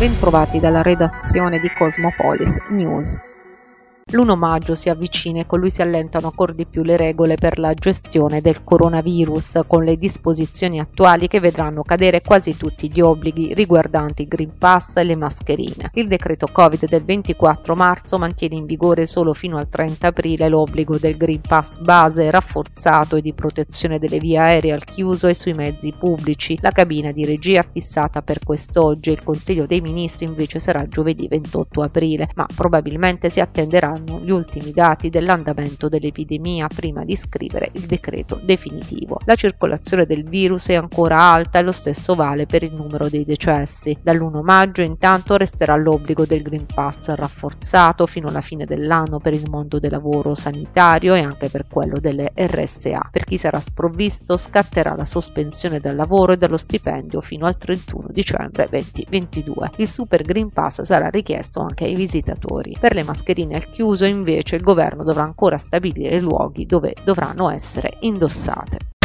Bentrovati dalla redazione di Cosmopolis News. L'1 maggio si avvicina e con lui si allentano ancora di più le regole per la gestione del coronavirus, con le disposizioni attuali che vedranno cadere quasi tutti gli obblighi riguardanti il Green Pass e le mascherine. Il decreto Covid del 24 marzo mantiene in vigore solo fino al 30 aprile l'obbligo del Green Pass base rafforzato e di protezione delle vie aeree al chiuso e sui mezzi pubblici. La cabina di regia fissata per quest'oggi, il Consiglio dei Ministri invece sarà giovedì 28 aprile, ma probabilmente si attenderà saranno gli ultimi dati dell'andamento dell'epidemia prima di scrivere il decreto definitivo. La circolazione del virus è ancora alta e lo stesso vale per il numero dei decessi. Dall'1 maggio intanto resterà l'obbligo del Green Pass rafforzato fino alla fine dell'anno per il mondo del lavoro sanitario e anche per quello delle RSA. Per chi sarà sprovvisto scatterà la sospensione dal lavoro e dallo stipendio fino al 31 dicembre 2022. Il Super Green Pass sarà richiesto anche ai visitatori. Per le mascherine al chiuso chiuso invece il governo dovrà ancora stabilire i luoghi dove dovranno essere indossate.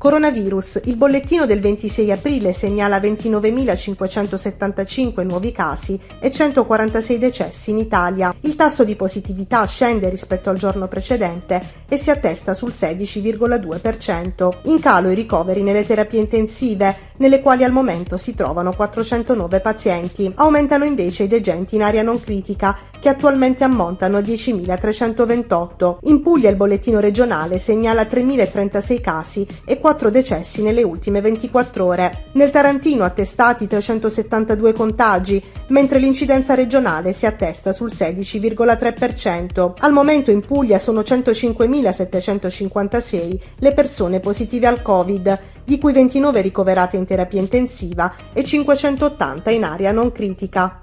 Coronavirus. Il bollettino del 26 aprile segnala 29.575 nuovi casi e 146 decessi in Italia. Il tasso di positività scende rispetto al giorno precedente e si attesta sul 16,2%. In calo i ricoveri nelle terapie intensive, nelle quali al momento si trovano 409 pazienti. Aumentano invece i degenti in area non critica, che attualmente ammontano a 10.328. In Puglia il bollettino regionale segnala 3.036 casi e 4 4 decessi nelle ultime 24 ore. Nel Tarantino attestati 372 contagi, mentre l'incidenza regionale si attesta sul 16,3%. Al momento in Puglia sono 105.756 le persone positive al Covid, di cui 29 ricoverate in terapia intensiva e 580 in area non critica.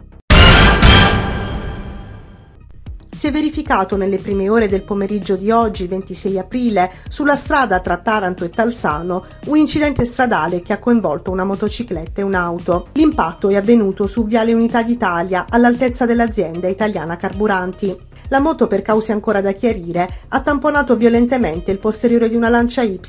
Si è verificato nelle prime ore del pomeriggio di oggi, 26 aprile, sulla strada tra Taranto e Talsano, un incidente stradale che ha coinvolto una motocicletta e un'auto. L'impatto è avvenuto su Viale Unità d'Italia, all'altezza dell'azienda italiana Carburanti. La moto, per cause ancora da chiarire, ha tamponato violentemente il posteriore di una Lancia Y,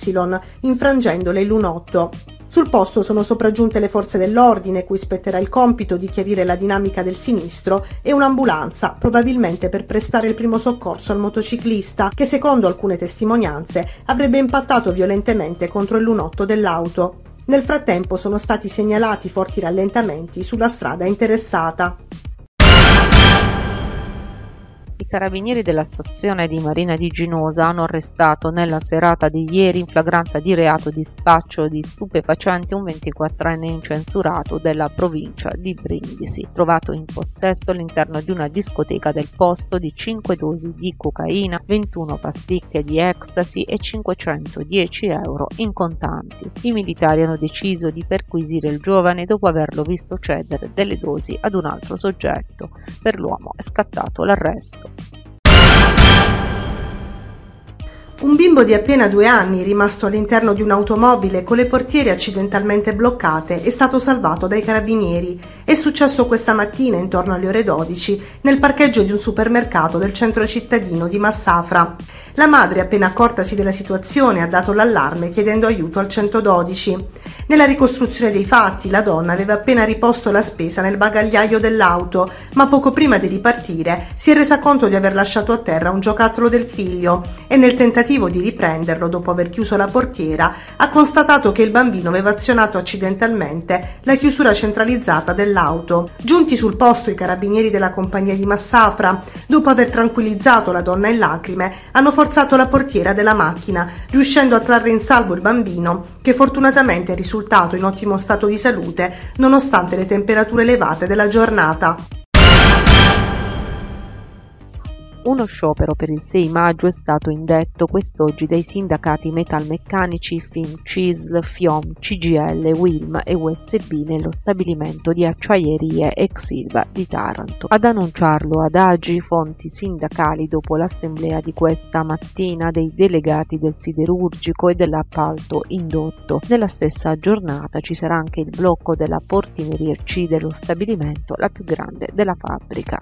infrangendole il lunotto. Sul posto sono sopraggiunte le forze dell'ordine, cui spetterà il compito di chiarire la dinamica del sinistro, e un'ambulanza, probabilmente per prestare il primo soccorso al motociclista, che secondo alcune testimonianze avrebbe impattato violentemente contro il lunotto dell'auto. Nel frattempo sono stati segnalati forti rallentamenti sulla strada interessata. Carabinieri della stazione di Marina di Ginosa hanno arrestato nella serata di ieri in flagranza di reato di spaccio di stupefacenti un 24enne incensurato della provincia di Brindisi, trovato in possesso all'interno di una discoteca del posto di 5 dosi di cocaina, 21 pasticche di ecstasy e 510 euro in contanti. I militari hanno deciso di perquisire il giovane dopo averlo visto cedere delle dosi ad un altro soggetto. Per l'uomo è scattato l'arresto. Bimbo di appena due anni, rimasto all'interno di un'automobile con le portiere accidentalmente bloccate, è stato salvato dai carabinieri. È successo questa mattina, intorno alle ore 12, nel parcheggio di un supermercato del centro cittadino di Massafra. La madre, appena accortasi della situazione, ha dato l'allarme chiedendo aiuto al 112. Nella ricostruzione dei fatti, la donna aveva appena riposto la spesa nel bagagliaio dell'auto, ma poco prima di ripartire si è resa conto di aver lasciato a terra un giocattolo del figlio e nel tentativo di riprenderlo dopo aver chiuso la portiera ha constatato che il bambino aveva azionato accidentalmente la chiusura centralizzata dell'auto. Giunti sul posto i carabinieri della compagnia di Massafra, dopo aver tranquillizzato la donna in lacrime, hanno forzato forzato la portiera della macchina, riuscendo a trarre in salvo il bambino, che fortunatamente è risultato in ottimo stato di salute nonostante le temperature elevate della giornata. Uno sciopero per il 6 maggio è stato indetto quest'oggi dai sindacati metalmeccanici FIM, FIOM, CGL, WILM e USB nello stabilimento di acciaierie Exilva di Taranto. Ad annunciarlo ad agi fonti sindacali dopo l'assemblea di questa mattina dei delegati del siderurgico e dell'appalto indotto. Nella stessa giornata ci sarà anche il blocco della portineria C dello stabilimento, la più grande della fabbrica.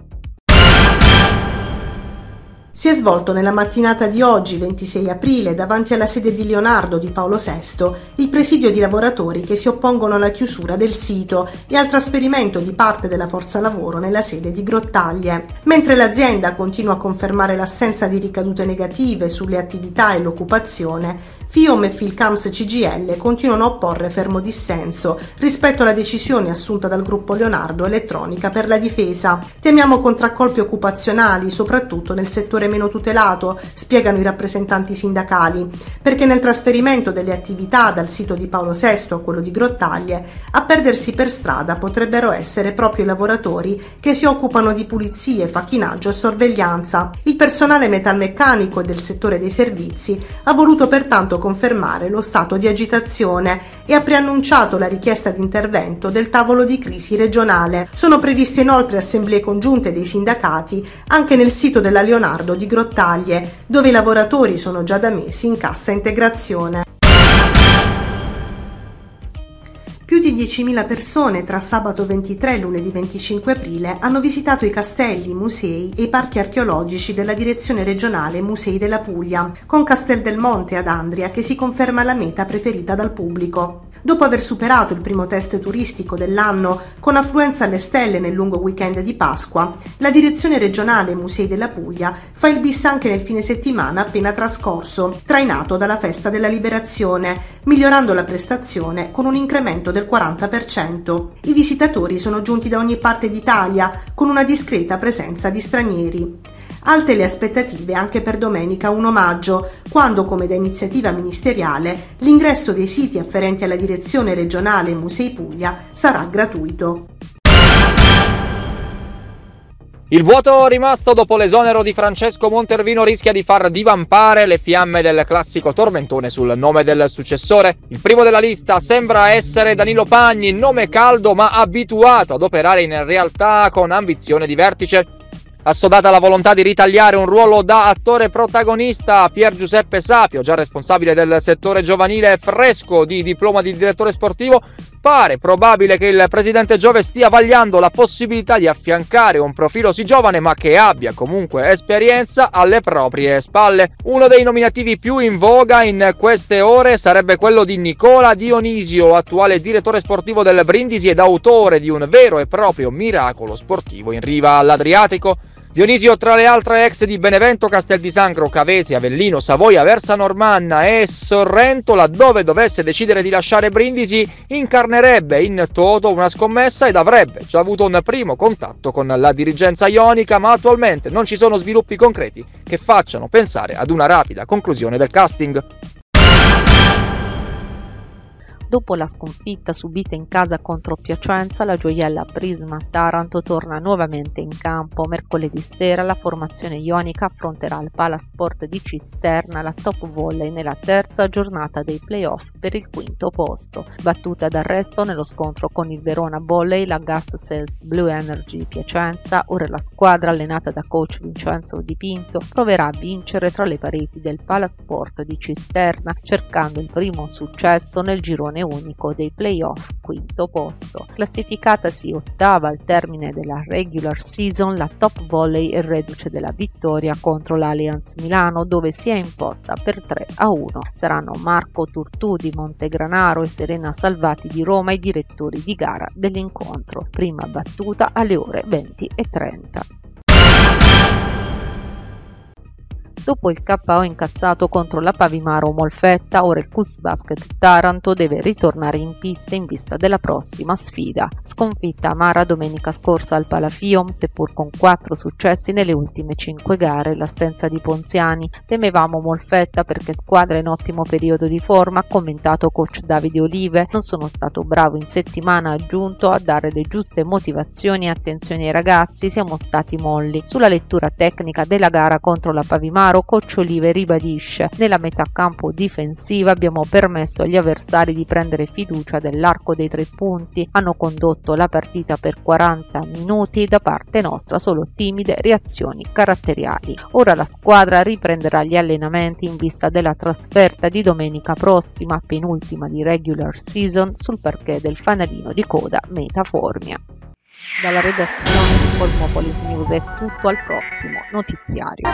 Si è svolto nella mattinata di oggi, 26 aprile, davanti alla sede di Leonardo di Paolo VI, il presidio di lavoratori che si oppongono alla chiusura del sito e al trasferimento di parte della forza lavoro nella sede di Grottaglie. Mentre l'azienda continua a confermare l'assenza di ricadute negative sulle attività e l'occupazione, FIOM e Filcams CGL continuano a opporre fermo dissenso rispetto alla decisione assunta dal gruppo Leonardo Elettronica per la difesa. Temiamo contraccolpi occupazionali, soprattutto nel settore settore meno tutelato, spiegano i rappresentanti sindacali, perché nel trasferimento delle attività dal sito di Paolo VI a quello di Grottaglie, a perdersi per strada potrebbero essere proprio i lavoratori che si occupano di pulizie, facchinaggio e sorveglianza. Il personale metalmeccanico del settore dei servizi ha voluto pertanto confermare lo stato di agitazione e ha preannunciato la richiesta di intervento del tavolo di crisi regionale. Sono previste inoltre assemblee congiunte dei sindacati anche nel sito della Leonardo di Grottaglie, dove i lavoratori sono già da mesi in cassa integrazione. Più di 10.000 persone tra sabato 23 e lunedì 25 aprile hanno visitato i castelli, i musei e i parchi archeologici della Direzione regionale Musei della Puglia, con Castel del Monte ad Andria che si conferma la meta preferita dal pubblico. Dopo aver superato il primo test turistico dell'anno con affluenza alle stelle nel lungo weekend di Pasqua, la Direzione regionale Musei della Puglia fa il bis anche nel fine settimana appena trascorso, trainato dalla Festa della Liberazione, migliorando la prestazione con un incremento del 40%. I visitatori sono giunti da ogni parte d'Italia con una discreta presenza di stranieri. Alte le aspettative anche per domenica 1 maggio, quando, come da iniziativa ministeriale, l'ingresso dei siti afferenti alla direzione regionale Musei Puglia sarà gratuito. Il vuoto rimasto dopo l'esonero di Francesco Montervino rischia di far divampare le fiamme del classico tormentone sul nome del successore. Il primo della lista sembra essere Danilo Pagni, nome caldo ma abituato ad operare in realtà con ambizione di vertice. Assodata la volontà di ritagliare un ruolo da attore protagonista, Pier Giuseppe Sapio, già responsabile del settore giovanile fresco di diploma di direttore sportivo, pare probabile che il presidente Giove stia vagliando la possibilità di affiancare un profilo sì giovane ma che abbia comunque esperienza alle proprie spalle. Uno dei nominativi più in voga in queste ore sarebbe quello di Nicola Dionisio, attuale direttore sportivo del Brindisi ed autore di un vero e proprio miracolo sportivo in riva all'Adriatico. Dionisio tra le altre ex di Benevento, Castel di Sangro, Cavesi, Avellino, Savoia, Versa Normanna e Sorrento, laddove dovesse decidere di lasciare Brindisi, incarnerebbe in toto una scommessa ed avrebbe già avuto un primo contatto con la dirigenza ionica, ma attualmente non ci sono sviluppi concreti che facciano pensare ad una rapida conclusione del casting. Dopo la sconfitta subita in casa contro Piacenza, la gioiella Prisma Taranto torna nuovamente in campo. Mercoledì sera la formazione ionica affronterà il Palasport di Cisterna la top volley nella terza giornata dei playoff per il quinto posto. Battuta d'arresto nello scontro con il Verona Volley, la Gas Sales Blue Energy Piacenza, ora la squadra allenata da coach Vincenzo Di Pinto, proverà a vincere tra le pareti del Palasport di Cisterna, cercando il primo successo nel girone girone unico dei playoff quinto posto. Classificatasi ottava al termine della regular season, la top volley è reduce della vittoria contro l'Allianz Milano dove si è imposta per 3 a 1. Saranno Marco Turtù di Montegranaro e Serena Salvati di Roma i direttori di gara dell'incontro. Prima battuta alle ore 20 e 30. Dopo il KO incassato contro la Pavimaro Molfetta, ora il Cus Basket Taranto deve ritornare in pista in vista della prossima sfida. Sconfitta amara domenica scorsa al Palafiom, seppur con quattro successi nelle ultime cinque gare, l'assenza di Ponziani. Temevamo Molfetta perché squadra in ottimo periodo di forma, ha commentato coach Davide Olive. Non sono stato bravo in settimana, aggiunto, a dare le giuste motivazioni e attenzioni ai ragazzi, siamo stati molli. Sulla lettura tecnica della gara contro la Pavimaro, Gennaro Cocciolive ribadisce nella metà campo difensiva abbiamo permesso agli avversari di prendere fiducia dell'arco dei tre punti, hanno condotto la partita per 40 minuti da parte nostra solo timide reazioni caratteriali. Ora la squadra riprenderà gli allenamenti in vista della trasferta di domenica prossima, penultima di regular season, sul parquet del fanalino di coda Metaformia. Dalla redazione di Cosmopolis News è tutto al prossimo notiziario.